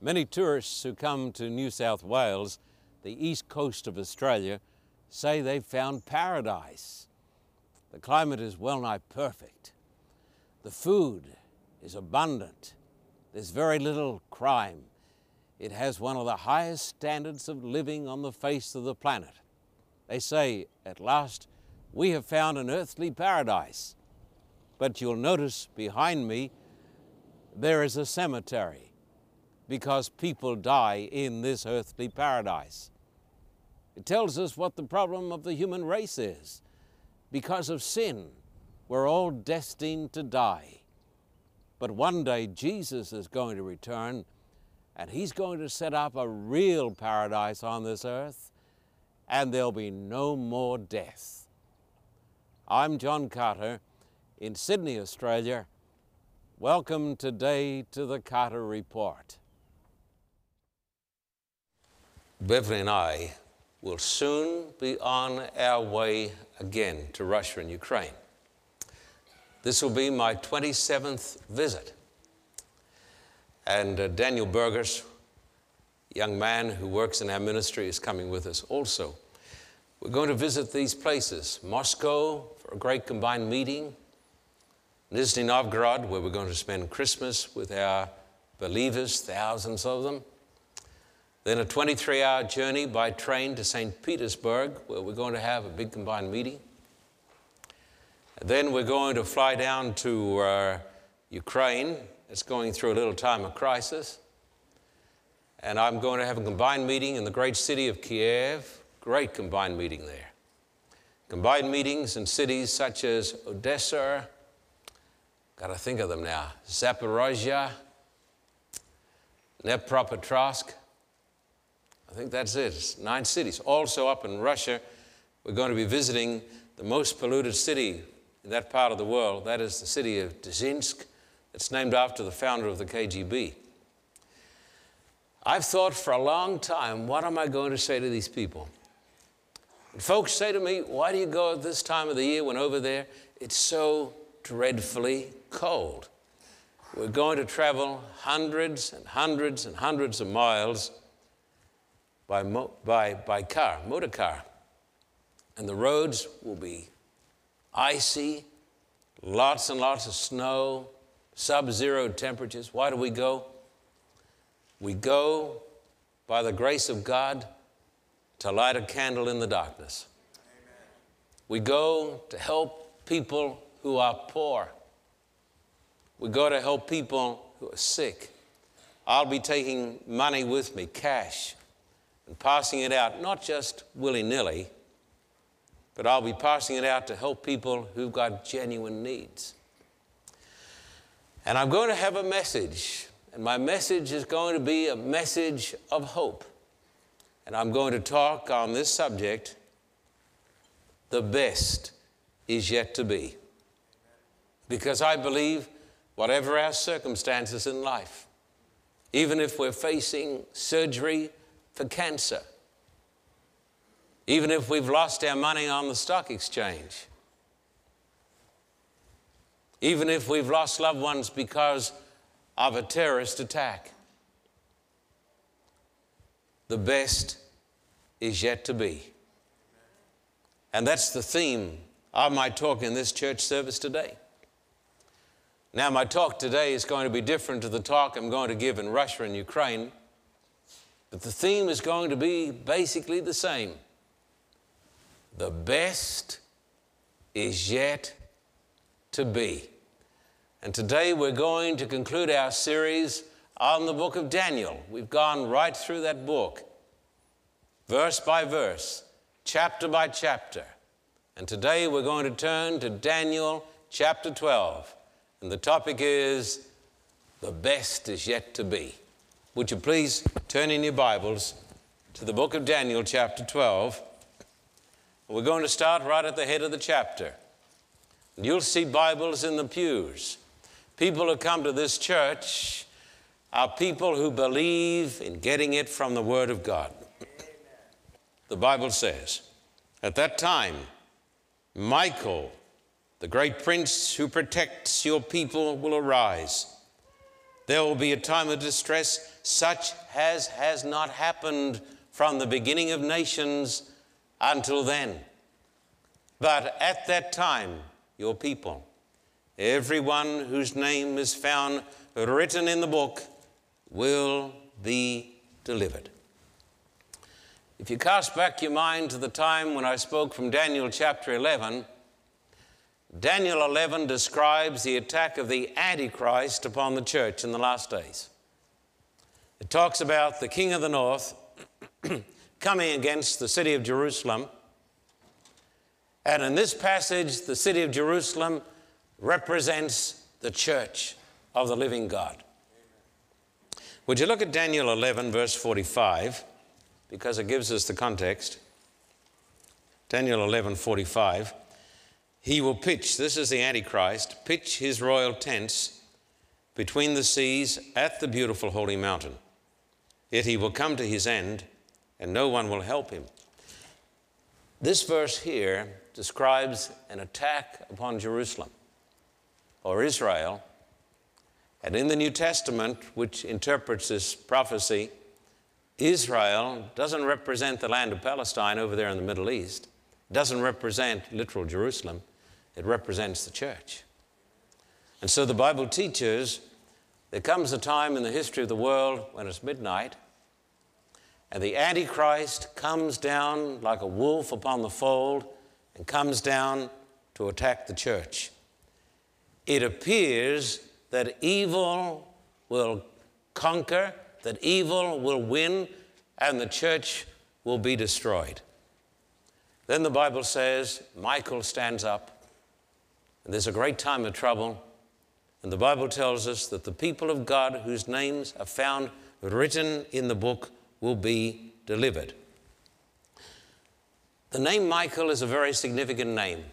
Many tourists who come to New South Wales, the east coast of Australia, say they've found paradise. The climate is well nigh perfect. The food is abundant. There's very little crime. It has one of the highest standards of living on the face of the planet. They say, at last, we have found an earthly paradise. But you'll notice behind me, there is a cemetery because people die in this earthly paradise. It tells us what the problem of the human race is. Because of sin, we're all destined to die. But one day Jesus is going to return and he's going to set up a real paradise on this earth and there'll be no more death. I'm John Carter in Sydney, Australia. Welcome today to the Carter Report. Beverly and I will soon be on our way again to Russia and Ukraine. This will be my 27th visit. And uh, Daniel Burgess, young man who works in our ministry, is coming with us also. We're going to visit these places Moscow for a great combined meeting, Nizhny Novgorod, where we're going to spend Christmas with our believers, thousands of them. Then a 23 hour journey by train to St. Petersburg, where we're going to have a big combined meeting. Then we're going to fly down to uh, Ukraine. It's going through a little time of crisis. And I'm going to have a combined meeting in the great city of Kiev. Great combined meeting there. Combined meetings in cities such as Odessa, got to think of them now, Zaporozhye, Dnepropetrovsk, I think that's it. It's nine cities. Also, up in Russia, we're going to be visiting the most polluted city in that part of the world. That is the city of Dzerzhinsk. It's named after the founder of the KGB. I've thought for a long time, what am I going to say to these people? And folks say to me, why do you go at this time of the year when over there it's so dreadfully cold? We're going to travel hundreds and hundreds and hundreds of miles by, mo- by, by car, motor car. And the roads will be icy, lots and lots of snow, sub zero temperatures. Why do we go? We go by the grace of God to light a candle in the darkness. Amen. We go to help people who are poor. We go to help people who are sick. I'll be taking money with me, cash, and passing it out, not just willy nilly, but I'll be passing it out to help people who've got genuine needs. And I'm going to have a message, and my message is going to be a message of hope. And I'm going to talk on this subject the best is yet to be. Because I believe, whatever our circumstances in life, even if we're facing surgery for cancer. Even if we've lost our money on the stock exchange. Even if we've lost loved ones because of a terrorist attack. The best is yet to be. And that's the theme of my talk in this church service today. Now, my talk today is going to be different to the talk I'm going to give in Russia and Ukraine but the theme is going to be basically the same. The best is yet to be. And today we're going to conclude our series on the book of Daniel. We've gone right through that book, verse by verse, chapter by chapter. And today we're going to turn to Daniel chapter 12. And the topic is The Best is Yet to Be. Would you please turn in your Bibles to the book of Daniel, chapter 12? We're going to start right at the head of the chapter. You'll see Bibles in the pews. People who come to this church are people who believe in getting it from the Word of God. The Bible says, At that time, Michael, the great prince who protects your people, will arise There will be a time of distress such as has not happened from the beginning of nations until then. But at that time, your people, everyone whose name is found written in the book, will be delivered. If you cast back your mind to the time when I spoke from Daniel chapter 11, Daniel 11 describes the attack of the Antichrist upon the church in the last days. It talks about the king of the north coming against the city of Jerusalem. And in this passage, the city of Jerusalem represents the church of the living God. Would you look at Daniel 11, verse 45, because it gives us the context? Daniel 11, 45. He will pitch, this is the Antichrist, pitch his royal tents between the seas at the beautiful holy mountain. Yet he will come to his end, and no one will help him. This verse here describes an attack upon Jerusalem or Israel. And in the New Testament, which interprets this prophecy, Israel doesn't represent the land of Palestine over there in the Middle East, doesn't represent literal Jerusalem, it represents the church. And so the Bible teaches there comes a time in the history of the world when it's midnight and the Antichrist comes down like a wolf upon the fold and comes down to attack the church. It appears that evil will conquer, that evil will win, and the church will be destroyed. Then the Bible says Michael stands up, and there's a great time of trouble. And the Bible tells us that the people of God, whose names are found written in the book, will be delivered. The name Michael is a very significant name.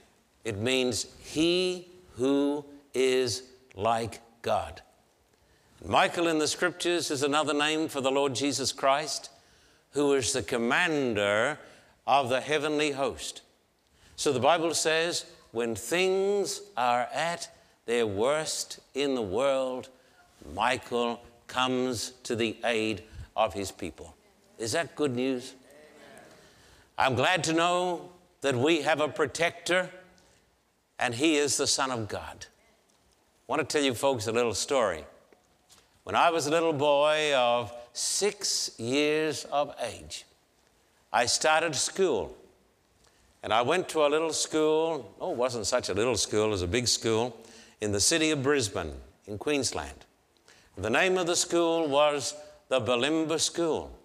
It means he who is like God. Michael in the scriptures is another name for the Lord Jesus Christ, who is the commander of the heavenly host. So the Bible says, when things are at their worst in the world, Michael comes to the aid of his people. Is that good news? I'm glad to know that we have a protector and he is the Son of God. I want to tell you folks a little story. When I was a little boy of six years of age, I started school. And I went to a little school, oh, it wasn't such a little school, it was a big school, in the city of Brisbane in Queensland. The name of the school was the Bulimba School.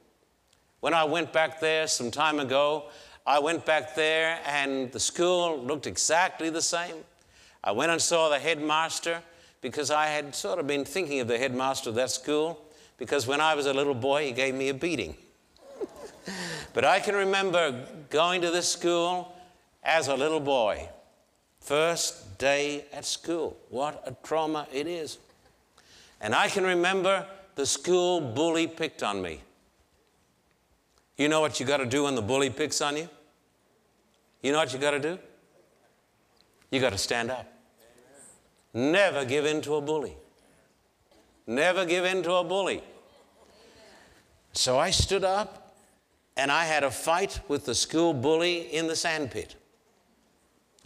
When I went back there some time ago, I went back there and the school looked exactly the same. I went and saw the headmaster because I had sort of been thinking of the headmaster of that school because when I was a little boy, he gave me a beating. but I can remember going to this school as a little boy. First day at school. What a trauma it is. And I can remember the school bully picked on me. You know what you got to do when the bully picks on you? You know what you got to do? You got to stand up. Never give in to a bully. Never give in to a bully. So I stood up and I had a fight with the school bully in the sandpit.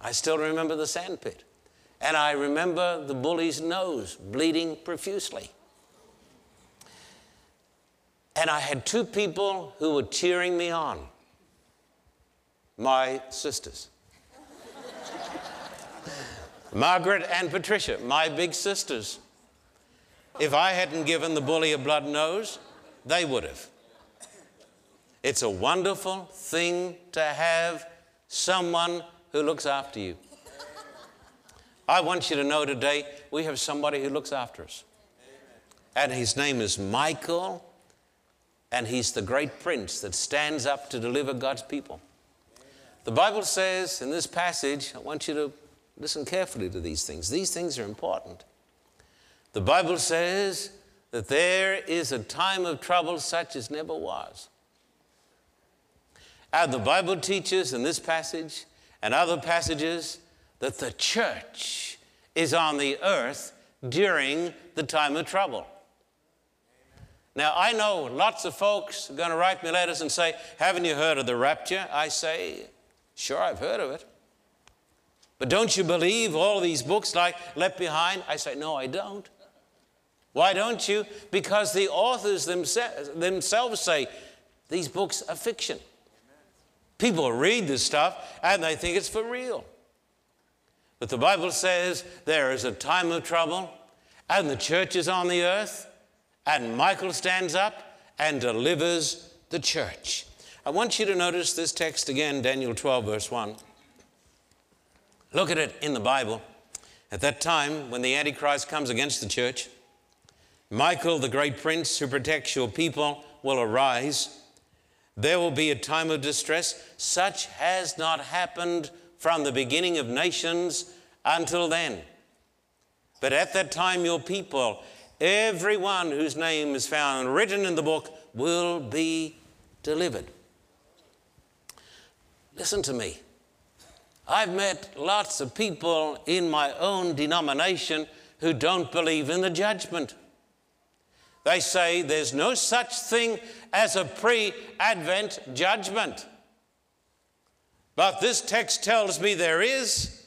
I still remember the sandpit. And I remember the bully's nose bleeding profusely. And I had two people who were cheering me on my sisters. Margaret and Patricia, my big sisters. If I hadn't given the bully a blood nose, they would have. It's a wonderful thing to have someone who looks after you. I want you to know today we have somebody who looks after us. And his name is Michael and he's the great prince that stands up to deliver God's people. The Bible says in this passage, I want you to listen carefully to these things. These things are important. The Bible says that there is a time of trouble such as never was. And the Bible teaches in this passage and other passages that the church is on the earth during the time of trouble. Now, I know lots of folks are going to write me letters and say, Haven't you heard of the rapture? I say, Sure, I've heard of it. But don't you believe all these books like Left Behind? I say, No, I don't. Why don't you? Because the authors themselves say these books are fiction. People read this stuff and they think it's for real. But the Bible says there is a time of trouble and the church is on the earth and Michael stands up and delivers the church. I want you to notice this text again, Daniel 12, verse 1. Look at it in the Bible. At that time, when the Antichrist comes against the church, Michael, the great prince who protects your people, will arise. There will be a time of distress, such has not happened from the beginning of nations until then. But at that time, your people, everyone whose name is found written in the book, will be delivered. Listen to me. I've met lots of people in my own denomination who don't believe in the judgment. They say there's no such thing as a pre Advent judgment. But this text tells me there is,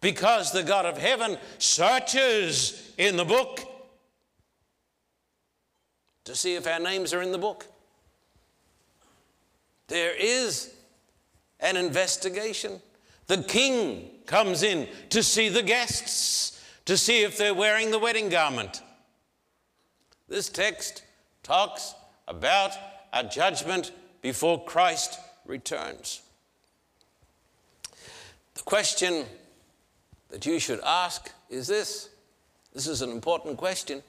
because the God of heaven searches in the book to see if our names are in the book. There is an investigation. The king comes in to see the guests, to see if they're wearing the wedding garment. This text talks about a judgment before Christ returns. The question that you should ask is this this is an important question.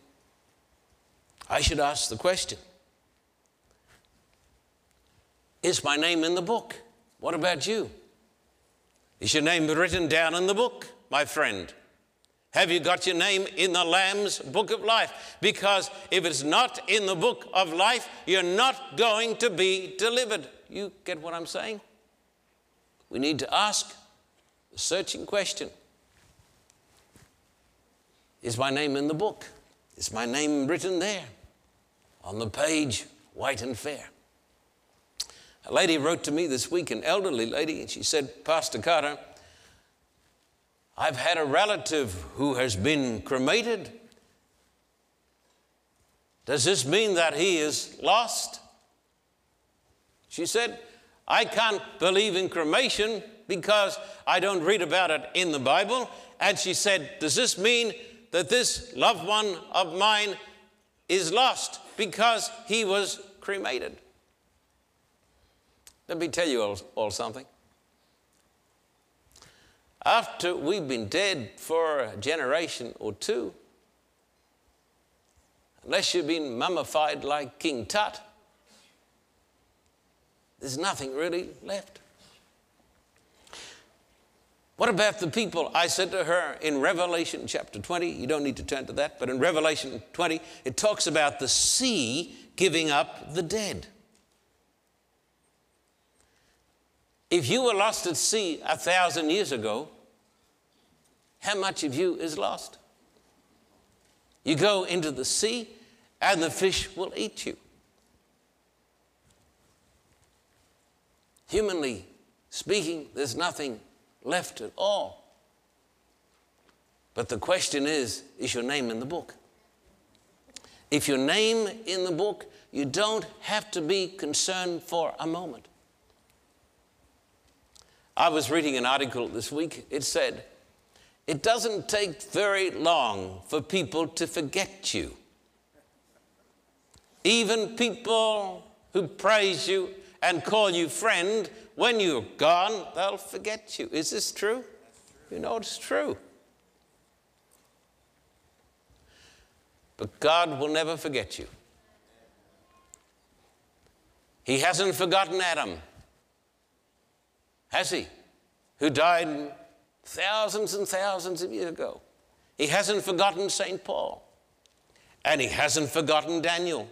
I should ask the question Is my name in the book? What about you? Is your name written down in the book, my friend? Have you got your name in the Lamb's book of life? Because if it's not in the book of life, you're not going to be delivered. You get what I'm saying? We need to ask the searching question Is my name in the book? Is my name written there on the page, white and fair? A lady wrote to me this week, an elderly lady, and she said, Pastor Carter, I've had a relative who has been cremated. Does this mean that he is lost? She said, I can't believe in cremation because I don't read about it in the Bible. And she said, Does this mean that this loved one of mine is lost because he was cremated? Let me tell you all, all something. After we've been dead for a generation or two, unless you've been mummified like King Tut, there's nothing really left. What about the people? I said to her in Revelation chapter 20, you don't need to turn to that, but in Revelation 20, it talks about the sea giving up the dead. If you were lost at sea a thousand years ago, how much of you is lost? You go into the sea, and the fish will eat you. Humanly speaking, there's nothing left at all. But the question is is your name in the book? If your name in the book, you don't have to be concerned for a moment. I was reading an article this week. It said, it doesn't take very long for people to forget you. Even people who praise you and call you friend, when you're gone, they'll forget you. Is this true? You know it's true. But God will never forget you. He hasn't forgotten Adam, has he? Who died thousands and thousands of years ago. He hasn't forgotten St. Paul. And he hasn't forgotten Daniel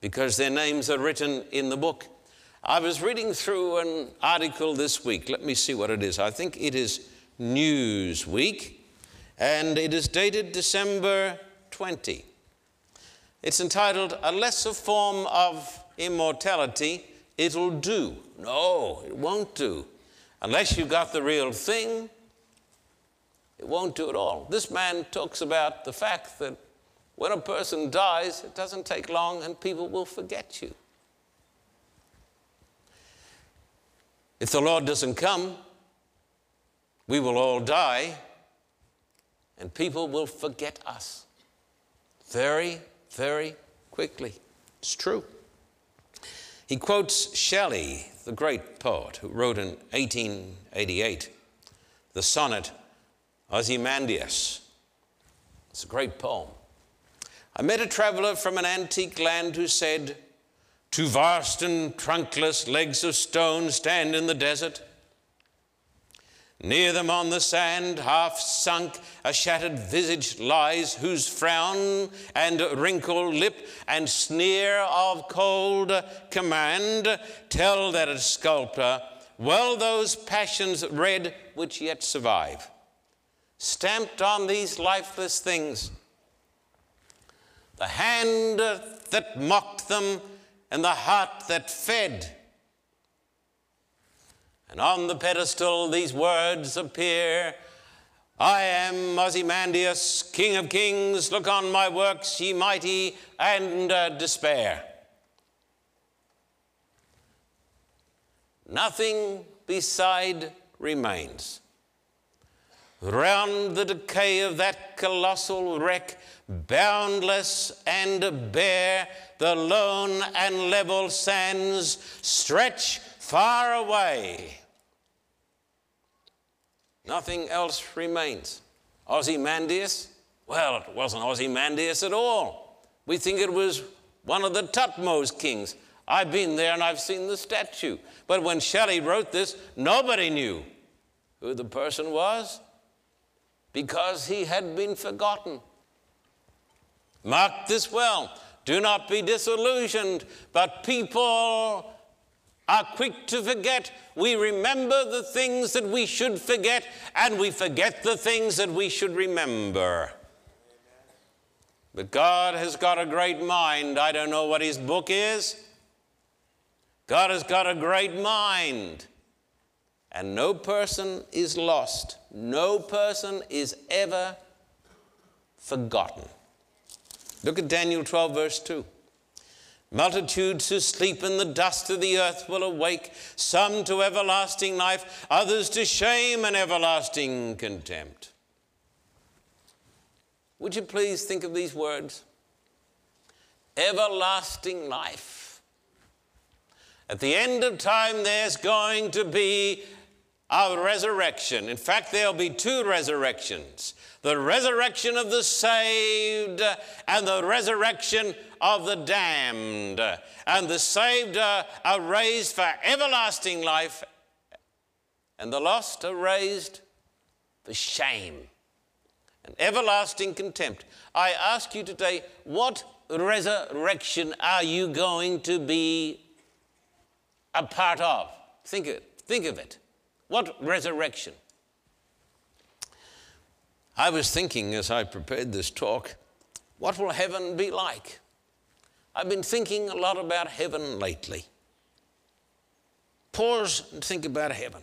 because their names are written in the book. I was reading through an article this week. Let me see what it is. I think it is Newsweek, and it is dated December 20. It's entitled A Lesser Form of Immortality. It'll do. No, it won't do. Unless you've got the real thing, it won't do at all. This man talks about the fact that when a person dies, it doesn't take long and people will forget you. If the Lord doesn't come, we will all die and people will forget us very, very quickly. It's true. He quotes Shelley, the great poet who wrote in 1888 the sonnet Ozymandias. It's a great poem. I met a traveler from an antique land who said, Two vast and trunkless legs of stone stand in the desert. Near them on the sand, half sunk, a shattered visage lies, whose frown and wrinkled lip and sneer of cold command tell that a sculptor well those passions read which yet survive. Stamped on these lifeless things, the hand that mocked them and the heart that fed and on the pedestal these words appear I am Ozymandias, King of kings. Look on my works, ye mighty, and uh, despair. Nothing beside remains. Round the decay of that colossal wreck, boundless and bare, the lone and level sands stretch far away Nothing else remains. Ozymandias? Well, it wasn't Ozymandias at all. We think it was one of the Thutmose kings. I've been there and I've seen the statue. But when Shelley wrote this, nobody knew who the person was because he had been forgotten. Mark this well. Do not be disillusioned, but people are quick to forget. We remember the things that we should forget, and we forget the things that we should remember. But God has got a great mind. I don't know what his book is. God has got a great mind. And no person is lost. No person is ever forgotten. Look at Daniel 12, verse 2. Multitudes who sleep in the dust of the earth will awake, some to everlasting life, others to shame and everlasting contempt. Would you please think of these words? Everlasting life. At the end of time, there's going to be a resurrection. In fact, there'll be two resurrections the resurrection of the saved and the resurrection of the damned. And the saved are, are raised for everlasting life, and the lost are raised for shame and everlasting contempt. I ask you today, what resurrection are you going to be a part of? Think of it. Think of it. What resurrection? I was thinking as I prepared this talk, what will heaven be like? I've been thinking a lot about heaven lately. Pause and think about heaven.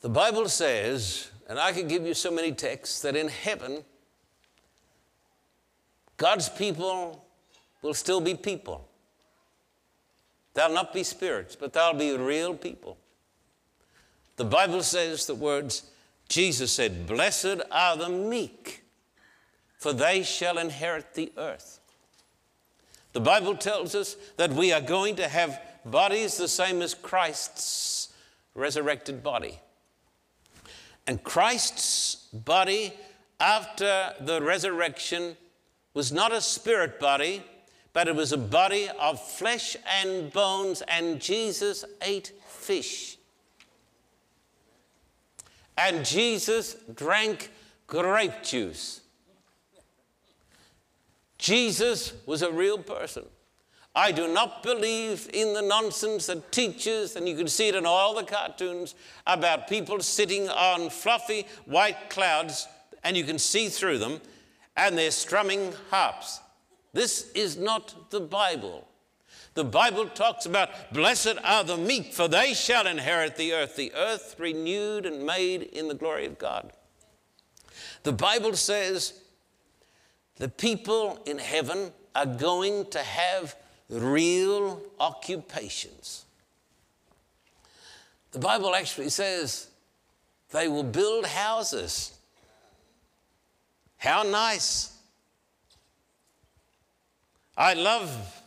The Bible says, and I could give you so many texts, that in heaven, God's people will still be people. They'll not be spirits, but they'll be real people. The Bible says the words, Jesus said, Blessed are the meek, for they shall inherit the earth. The Bible tells us that we are going to have bodies the same as Christ's resurrected body. And Christ's body after the resurrection was not a spirit body, but it was a body of flesh and bones, and Jesus ate fish. And Jesus drank grape juice. Jesus was a real person. I do not believe in the nonsense that teaches, and you can see it in all the cartoons, about people sitting on fluffy white clouds, and you can see through them, and they're strumming harps. This is not the Bible. The Bible talks about, blessed are the meek, for they shall inherit the earth, the earth renewed and made in the glory of God. The Bible says the people in heaven are going to have real occupations. The Bible actually says they will build houses. How nice! I love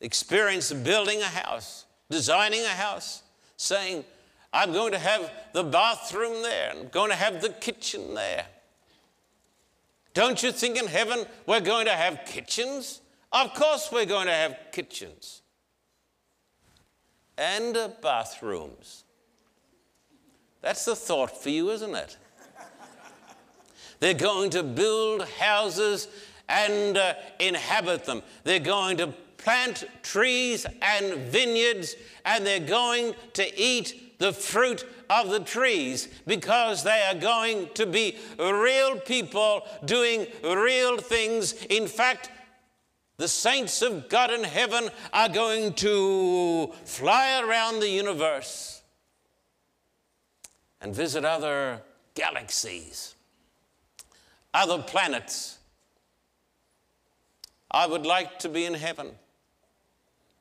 experience of building a house, designing a house, saying, I'm going to have the bathroom there, I'm going to have the kitchen there. Don't you think in heaven we're going to have kitchens? Of course, we're going to have kitchens and bathrooms. That's the thought for you, isn't it? They're going to build houses and uh, inhabit them. They're going to plant trees and vineyards, and they're going to eat the fruit of the trees because they are going to be real people doing real things. In fact, the saints of God in heaven are going to fly around the universe and visit other galaxies, other planets. I would like to be in heaven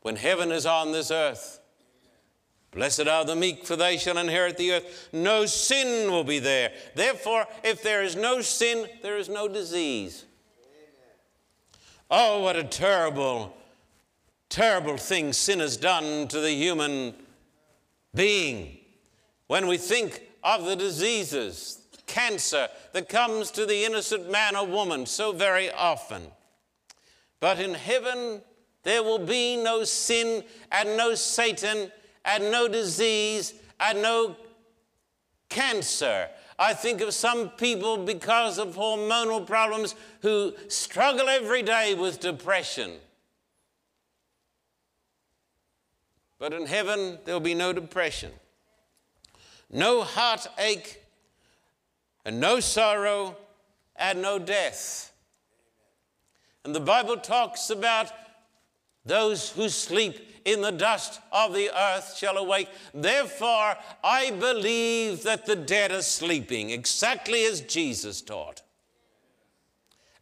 when heaven is on this earth. Blessed are the meek, for they shall inherit the earth. No sin will be there. Therefore, if there is no sin, there is no disease. Oh, what a terrible, terrible thing sin has done to the human being. When we think of the diseases, cancer that comes to the innocent man or woman so very often. But in heaven, there will be no sin and no Satan and no disease and no cancer. I think of some people because of hormonal problems who struggle every day with depression. But in heaven, there'll be no depression, no heartache, and no sorrow, and no death. And the Bible talks about those who sleep in the dust of the earth shall awake. Therefore, I believe that the dead are sleeping, exactly as Jesus taught,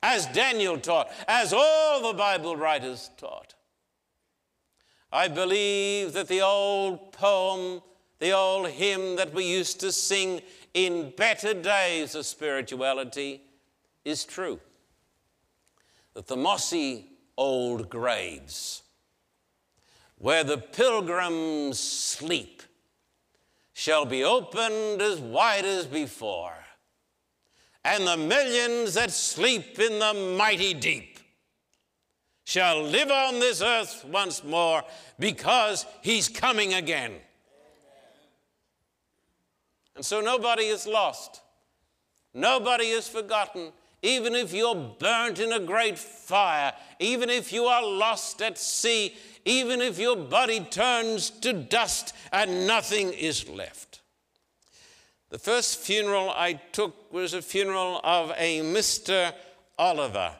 as Daniel taught, as all the Bible writers taught. I believe that the old poem, the old hymn that we used to sing in better days of spirituality is true. That the mossy old graves, where the pilgrims sleep, shall be opened as wide as before, and the millions that sleep in the mighty deep shall live on this earth once more because he's coming again. And so nobody is lost. Nobody is forgotten even if you're burnt in a great fire, even if you are lost at sea, even if your body turns to dust and nothing is left. The first funeral I took was a funeral of a Mr. Oliver.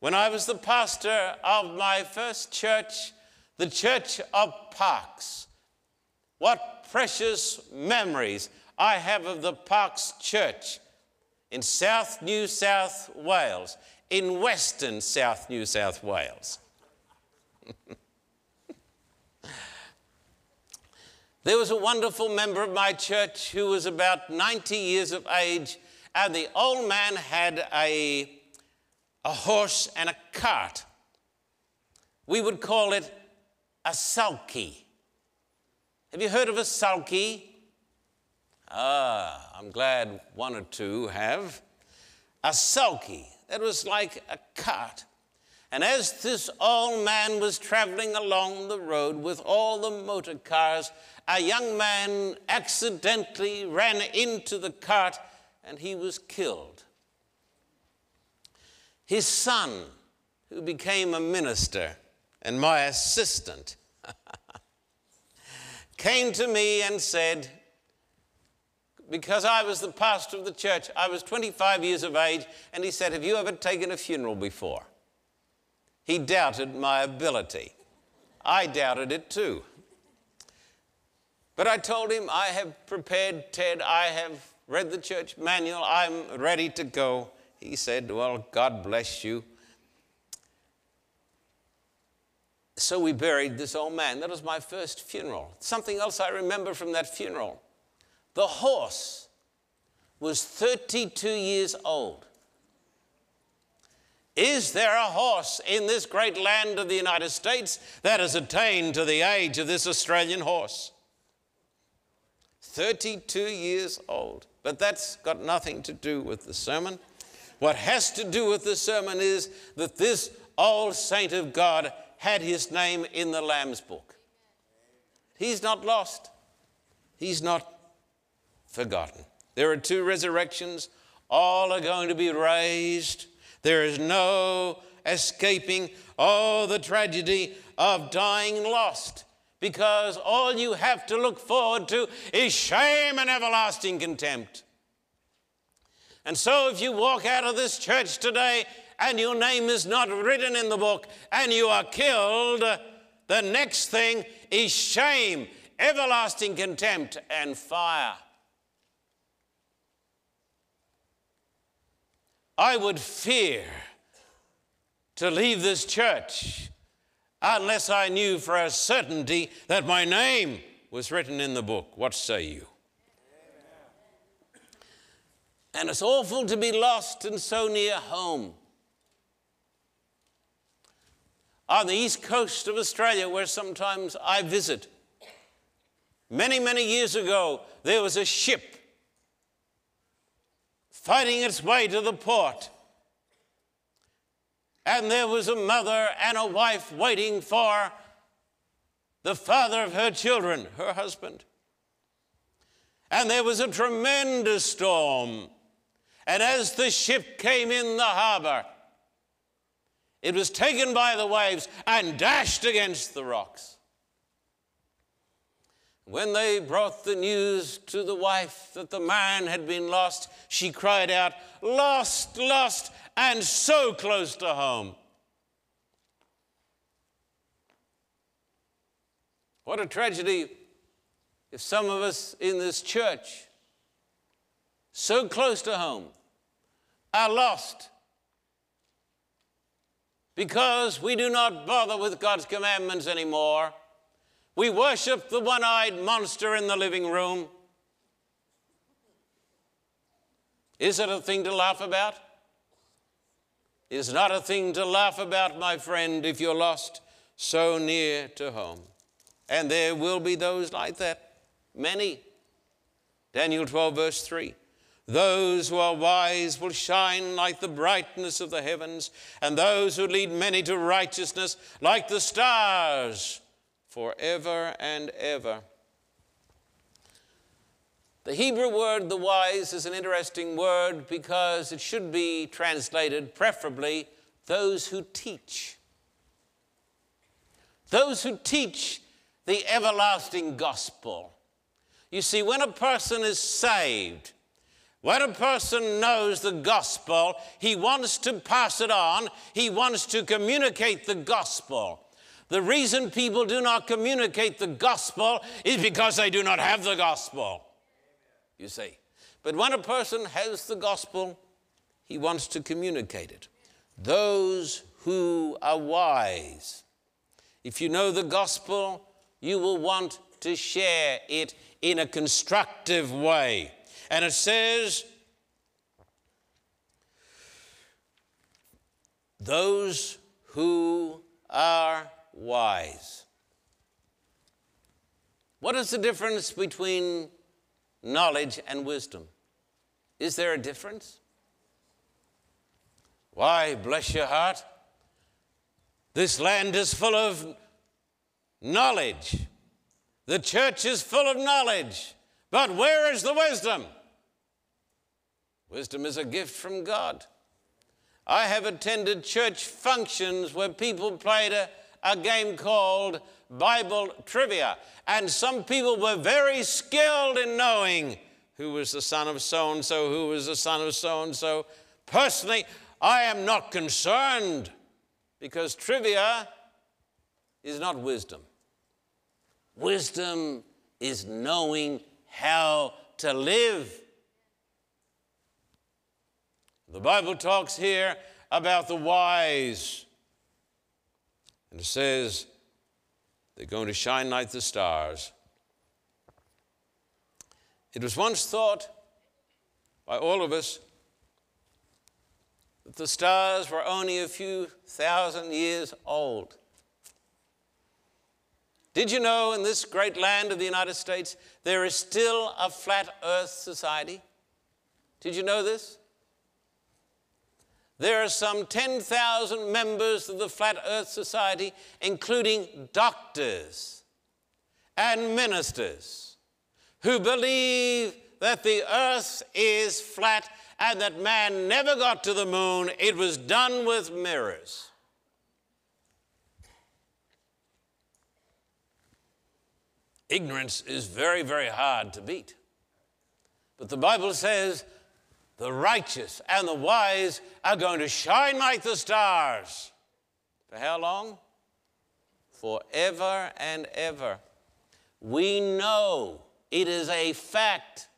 When I was the pastor of my first church, the Church of Parkes, what precious memories I have of the Parkes Church in South New South Wales, in Western South New South Wales. there was a wonderful member of my church who was about 90 years of age, and the old man had a, a horse and a cart. We would call it a sulky. Have you heard of a sulky? Ah, I'm glad one or two have. A sulky. That was like a cart. And as this old man was traveling along the road with all the motor cars, a young man accidentally ran into the cart and he was killed. His son, who became a minister and my assistant, came to me and said, because I was the pastor of the church. I was 25 years of age, and he said, Have you ever taken a funeral before? He doubted my ability. I doubted it too. But I told him, I have prepared, Ted, I have read the church manual, I'm ready to go. He said, Well, God bless you. So we buried this old man. That was my first funeral. Something else I remember from that funeral the horse was 32 years old. Is there a horse in this great land of the United States that has attained to the age of this Australian horse? 32 years old. But that's got nothing to do with the sermon. What has to do with the sermon is that this old saint of God had his name in the Lamb's book. He's not lost, he's not forgotten. There are two resurrections, all are going to be raised. There is no escaping all the tragedy of dying lost because all you have to look forward to is shame and everlasting contempt. And so, if you walk out of this church today and your name is not written in the book and you are killed, the next thing is shame, everlasting contempt, and fire. I would fear to leave this church unless I knew for a certainty that my name was written in the book. What say you? And it's awful to be lost and so near home. On the east coast of Australia, where sometimes I visit, many, many years ago, there was a ship fighting its way to the port. And there was a mother and a wife waiting for the father of her children, her husband. And there was a tremendous storm. And as the ship came in the harbor, it was taken by the waves and dashed against the rocks. When they brought the news to the wife that the man had been lost, she cried out, Lost, lost, and so close to home. What a tragedy if some of us in this church, so close to home, are lost because we do not bother with God's commandments anymore we worship the one eyed monster in the living room. Is it a thing to laugh about? It's not a thing to laugh about, my friend, if you're lost so near to home. And there will be those like that, many. Daniel 12, verse 3. Those who are wise will shine like the brightness of the heavens, and those who lead many to righteousness like the stars forever and ever. The Hebrew word, the wise, is an interesting word because it should be translated, preferably, those who teach. Those who teach the everlasting gospel. You see, when a person is saved, when a person knows the gospel, he wants to pass it on, he wants to communicate the gospel. The reason people do not communicate the gospel is because they do not have the gospel. You see. But when a person has the gospel, he wants to communicate it. Those who are wise. If you know the gospel, you will want to share it in a constructive way. And it says, those who are wise. What is the difference between knowledge and wisdom? Is there a difference? Why, bless your heart, this land is full of knowledge. The church is full of knowledge. But where is the wisdom? Wisdom is a gift from God. I have attended church functions where people played a a game called Bible Trivia. And some people were very skilled in knowing who was the son of so and so, who was the son of so and so. Personally, I am not concerned because trivia is not wisdom. Wisdom is knowing how to live. The Bible talks here about the wise. And it says they're going to shine like the stars. It was once thought by all of us that the stars were only a few thousand years old. Did you know in this great land of the United States there is still a flat earth society? Did you know this? There are some 10,000 members of the Flat Earth Society, including doctors and ministers, who believe that the earth is flat and that man never got to the moon. It was done with mirrors. Ignorance is very, very hard to beat. But the Bible says the righteous and the wise are going to shine like the stars. For how long? Forever and ever. We know it is a fact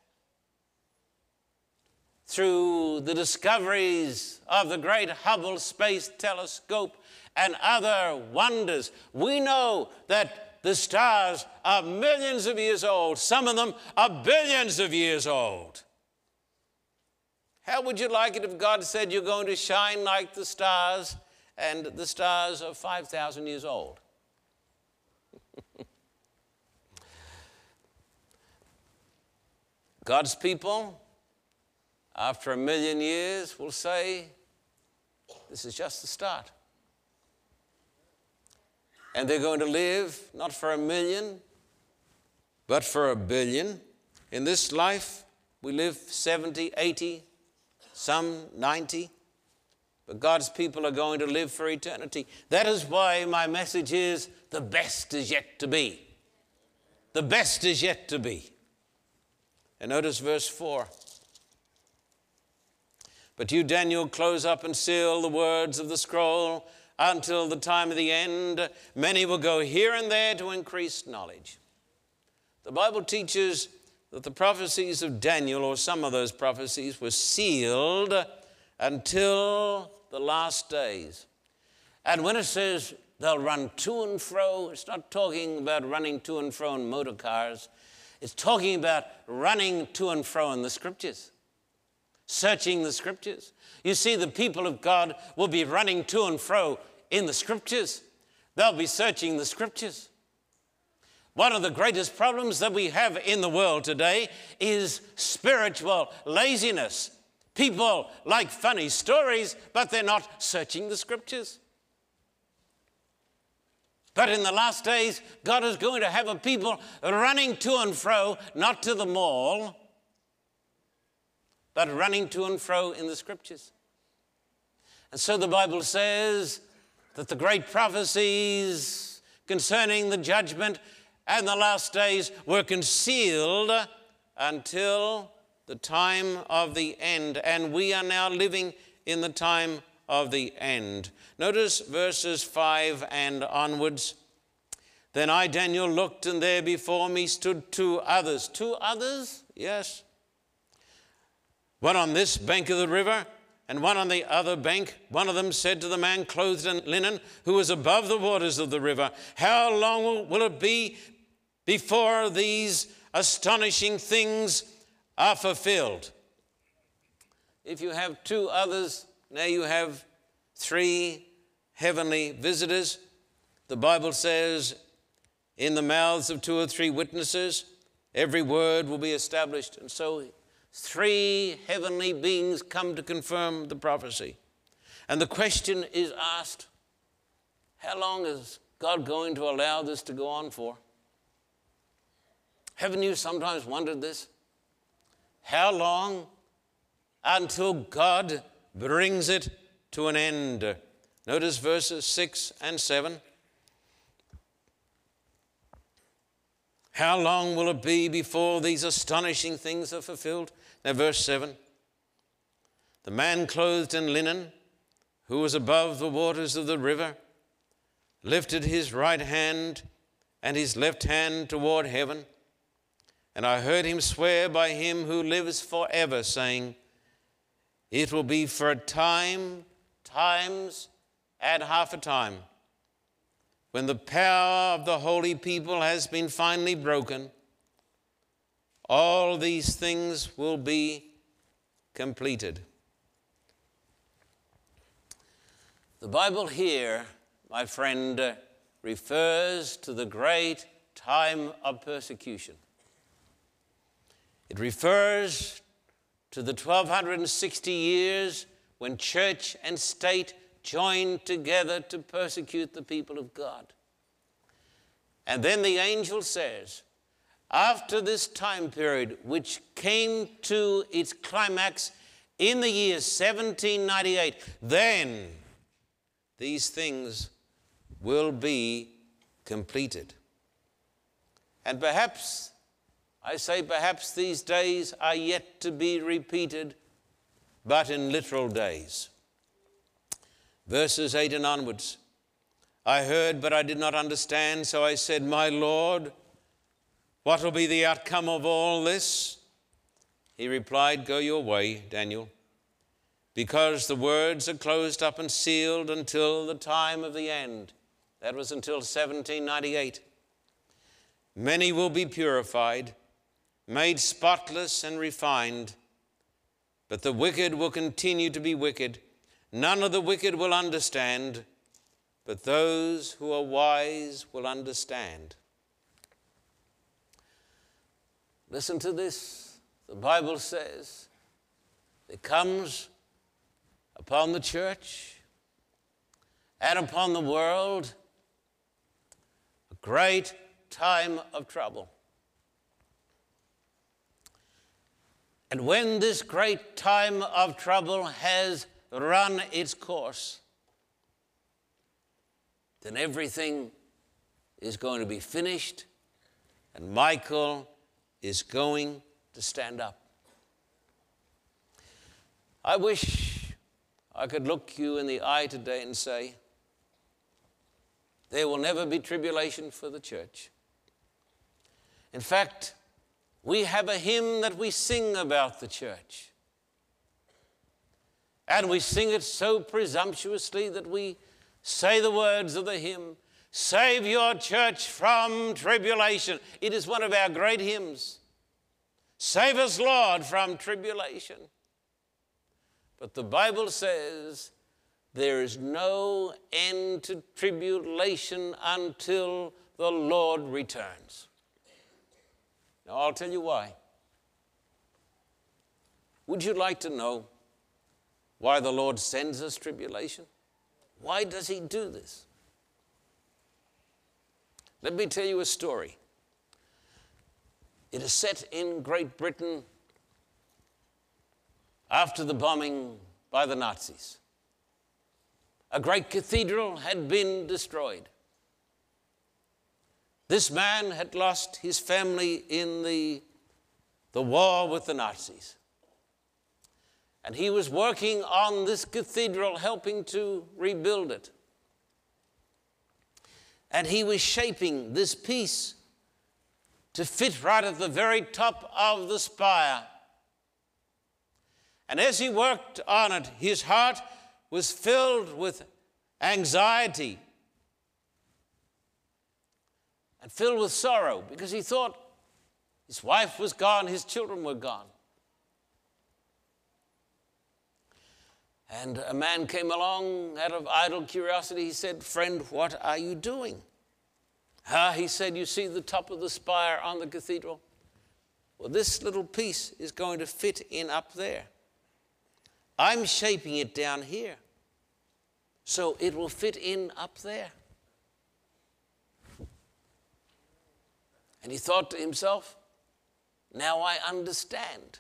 through the discoveries of the great Hubble Space Telescope and other wonders. We know that the stars are millions of years old, some of them are billions of years old. How would you like it if God said you're going to shine like the stars and the stars are 5,000 years old? God's people, after a million years, will say, This is just the start. And they're going to live not for a million, but for a billion. In this life, we live 70, 80, some 90. But God's people are going to live for eternity. That is why my message is the best is yet to be. The best is yet to be. And notice verse 4. But you, Daniel, close up and seal the words of the scroll until the time of the end. Many will go here and there to increase knowledge. The Bible teaches that the prophecies of Daniel, or some of those prophecies, were sealed until the last days. And when it says they'll run to and fro, it's not talking about running to and fro in motor cars, it's talking about running to and fro in the scriptures, searching the scriptures. You see, the people of God will be running to and fro in the scriptures, they'll be searching the scriptures. One of the greatest problems that we have in the world today is spiritual laziness. People like funny stories, but they're not searching the scriptures. But in the last days, God is going to have a people running to and fro, not to the mall, but running to and fro in the scriptures. And so the Bible says that the great prophecies concerning the judgment and the last days were concealed until the time of the end. And we are now living in the time of the end. Notice verses 5 and onwards. Then I, Daniel, looked, and there before me stood two others. Two others? Yes. One on this bank of the river, and one on the other bank. One of them said to the man clothed in linen, who was above the waters of the river, How long will it be before these astonishing things are fulfilled. If you have two others, now you have three heavenly visitors. The Bible says, in the mouths of two or three witnesses, every word will be established. And so, three heavenly beings come to confirm the prophecy. And the question is asked how long is God going to allow this to go on for? Haven't you sometimes wondered this? How long until God brings it to an end? Notice verses 6 and 7. How long will it be before these astonishing things are fulfilled? Now, verse 7 The man clothed in linen, who was above the waters of the river, lifted his right hand and his left hand toward heaven. And I heard him swear by him who lives forever, saying, It will be for a time, times, and half a time when the power of the holy people has been finally broken, all these things will be completed. The Bible here, my friend, refers to the great time of persecution. It refers to the 1260 years when church and state joined together to persecute the people of God. And then the angel says, after this time period, which came to its climax in the year 1798, then these things will be completed. And perhaps, I say perhaps these days are yet to be repeated, but in literal days verses 8 and onwards. I heard, but I did not understand, so I said, My Lord, what will be the outcome of all this? He replied, Go your way, Daniel, because the words are closed up and sealed until the time of the end. That was until 1798. Many will be purified, made spotless and refined, but the wicked will continue to be wicked None of the wicked will understand, but those who are wise will understand. Listen to this. The Bible says it comes upon the church and upon the world a great time of trouble. And when this great time of trouble has run its course, then everything is going to be finished and Michael is going to stand up. I wish I could look you in the eye today and say, there will never be tribulation for the church. In fact, we have a hymn that we sing about the church. And we sing it so presumptuously that we say the words of the hymn Save your church from tribulation. It is one of our great hymns. Save us, Lord, from tribulation. But the Bible says there is no end to tribulation until the Lord returns. Now, I'll tell you why. Would you like to know why the Lord sends us tribulation? Why does He do this? Let me tell you a story. It is set in Great Britain after the bombing by the Nazis. A great cathedral had been destroyed. This man had lost his family in the, the war with the Nazis. And he was working on this cathedral, helping to rebuild it. And he was shaping this piece to fit right at the very top of the spire. And as he worked on it, his heart was filled with anxiety and filled with sorrow because he thought his wife was gone, his children were gone. And a man came along out of idle curiosity. He said, Friend, what are you doing? Ah, he said, You see the top of the spire on the cathedral? Well, this little piece is going to fit in up there. I'm shaping it down here. So it will fit in up there. And he thought to himself, Now I understand.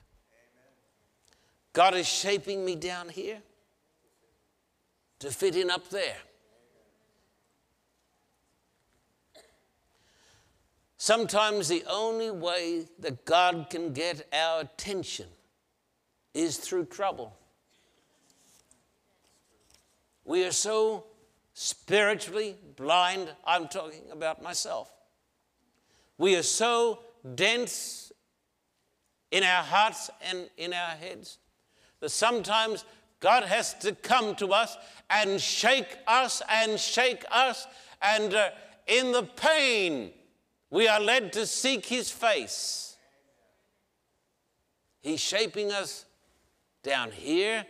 God is shaping me down here to fit in up there. Sometimes the only way that God can get our attention is through trouble. We are so spiritually blind, I'm talking about myself. We are so dense in our hearts and in our heads that sometimes God has to come to us and shake us and shake us, and uh, in the pain, we are led to seek His face. He's shaping us down here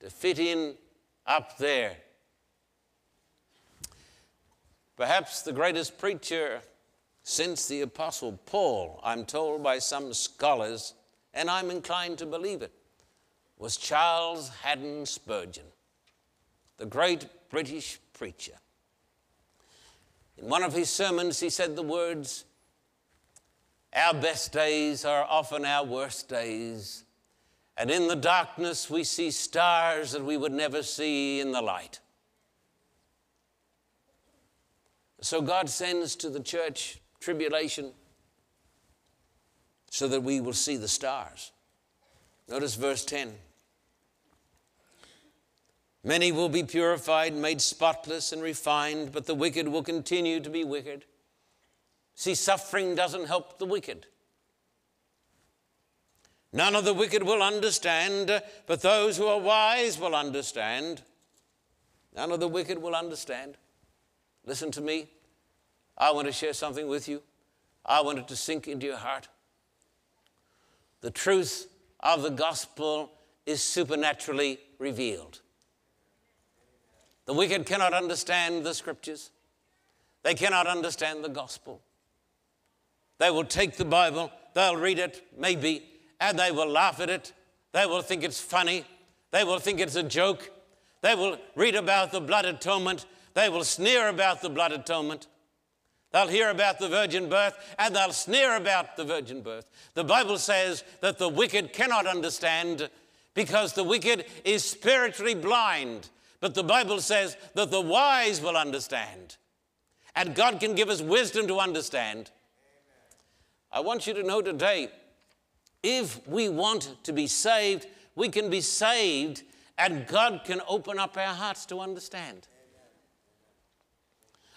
to fit in up there. Perhaps the greatest preacher since the Apostle Paul, I'm told by some scholars, and I'm inclined to believe it, was Charles Haddon Spurgeon, the great British preacher. In one of his sermons, he said the words, Our best days are often our worst days, and in the darkness we see stars that we would never see in the light. So God sends to the church tribulation so that we will see the stars. Notice verse 10. Many will be purified, made spotless, and refined, but the wicked will continue to be wicked. See, suffering doesn't help the wicked. None of the wicked will understand, but those who are wise will understand. None of the wicked will understand. Listen to me. I want to share something with you. I want it to sink into your heart. The truth of the gospel is supernaturally revealed. The wicked cannot understand the scriptures, they cannot understand the gospel. They will take the Bible, they'll read it, maybe, and they will laugh at it. They will think it's funny. They will think it's a joke. They will read about the blood atonement. They will sneer about the blood atonement. They'll hear about the virgin birth and they'll sneer about the virgin birth. The Bible says that the wicked cannot understand because the wicked is spiritually blind. But the Bible says that the wise will understand. And God can give us wisdom to understand. I want you to know today if we want to be saved, we can be saved and God can open up our hearts to understand.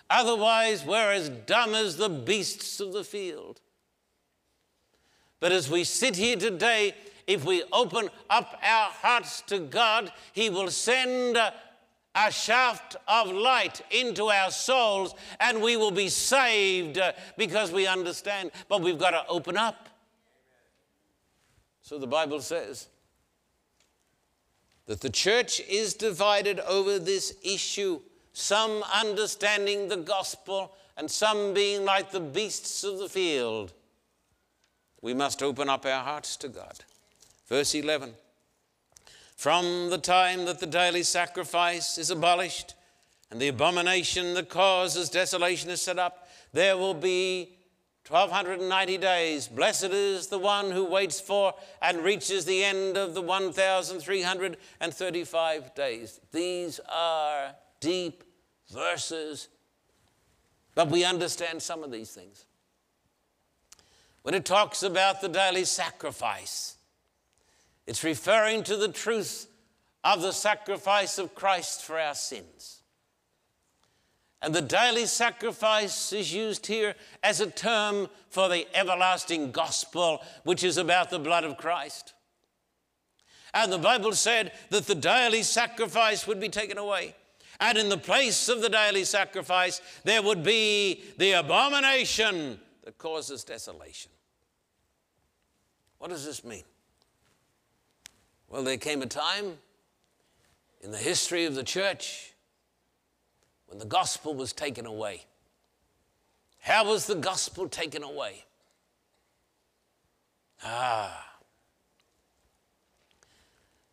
Otherwise, we're as dumb as the beasts of the field. But as we sit here today, if we open up our hearts to God, He will send a, shaft of light into our souls and we will be saved uh, because we understand. But we've got to open up. So the Bible says that the church is divided over this issue some understanding the gospel, and some being like the beasts of the field. We must open up our hearts to God. Verse 11 From the time that the daily sacrifice is abolished, and the abomination that causes desolation is set up, there will be 1290 days. Blessed is the one who waits for and reaches the end of the 1335 days. These are deep verses, but we understand some of these things. When it talks about the daily sacrifice, it's referring to the truth of the sacrifice of Christ for our sins. And the daily sacrifice is used here as a term for the everlasting gospel, which is about the blood of Christ. And the Bible said that the daily sacrifice would be taken away. And in the place of the daily sacrifice, there would be the abomination that causes desolation. What does this mean? Well, there came a time in the history of the church when the gospel was taken away. How was the gospel taken away? Ah.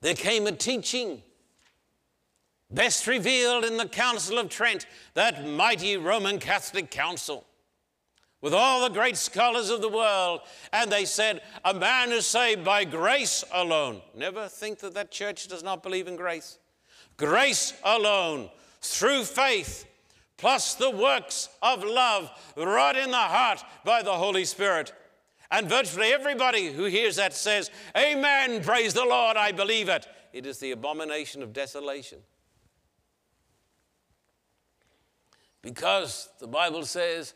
There came a teaching best revealed in the Council of Trent, that mighty Roman Catholic Council, with all the great scholars of the world. And they said, A man is saved by grace alone. Never think that that church does not believe in grace. Grace alone, through faith, plus the works of love wrought in the heart by the Holy Spirit. And virtually everybody who hears that says, Amen, praise the Lord, I believe it. It is the abomination of desolation. Because the Bible says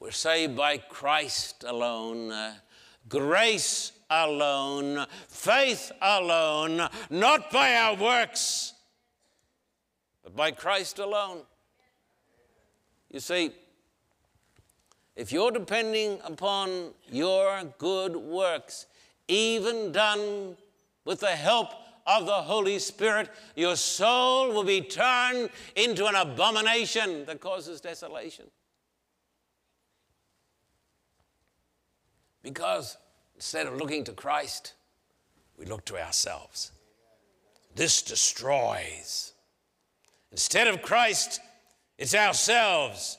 we're saved by Christ alone, grace alone, faith alone, not by our works, but by Christ alone. You see, if you're depending upon your good works, even done with the help of the Holy Spirit, your soul will be turned into an abomination that causes desolation. Because instead of looking to Christ, we look to ourselves. This destroys. Instead of Christ, it's ourselves.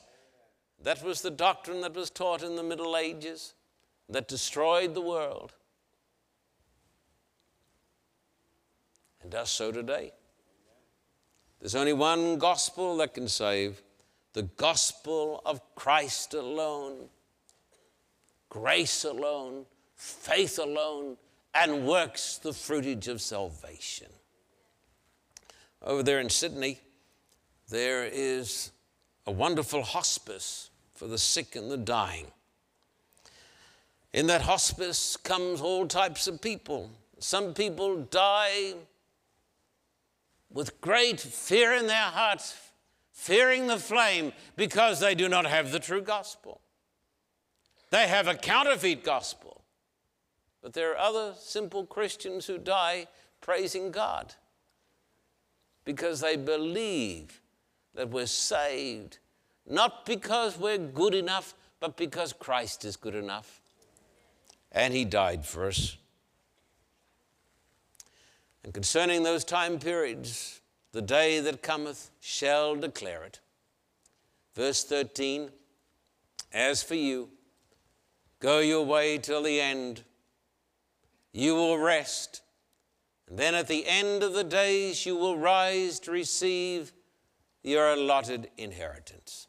That was the doctrine that was taught in the Middle Ages that destroyed the world. And does so today. There's only one gospel that can save the gospel of Christ alone, grace alone, faith alone, and works the fruitage of salvation. Over there in Sydney, there is a wonderful hospice for the sick and the dying. In that hospice comes all types of people. Some people die with great fear in their hearts, fearing the flame because they do not have the true gospel. They have a counterfeit gospel. But there are other simple Christians who die praising God because they believe that we're saved, not because we're good enough, but because Christ is good enough. And He died for us. And concerning those time periods, the day that cometh shall declare it. Verse 13 As for you, go your way till the end. You will rest. And then at the end of the days, you will rise to receive your allotted inheritance.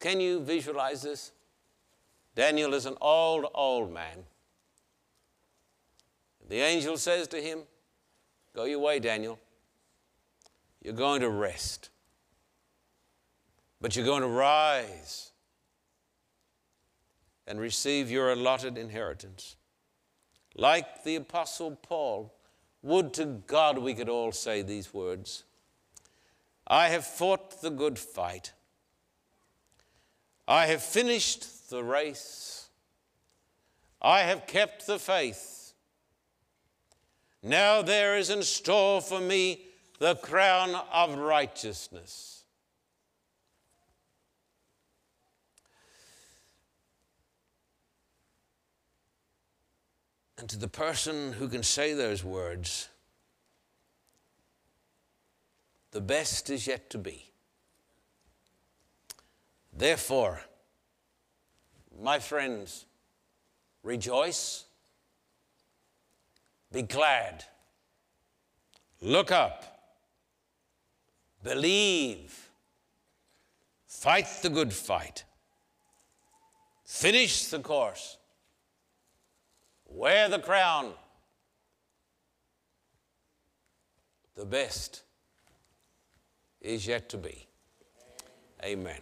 Can you visualize this? Daniel is an old, old man. The angel says to him, Go your way, Daniel. You're going to rest, but you're going to rise and receive your allotted inheritance. Like the Apostle Paul, would to God we could all say these words. I have fought the good fight. I have finished the race. I have kept the faith. Now there is in store for me the crown of righteousness. And to the person who can say those words, the best is yet to be. Therefore, my friends, rejoice, be glad, look up, believe, fight the good fight, finish the course, wear the crown. The best is yet to be. Amen.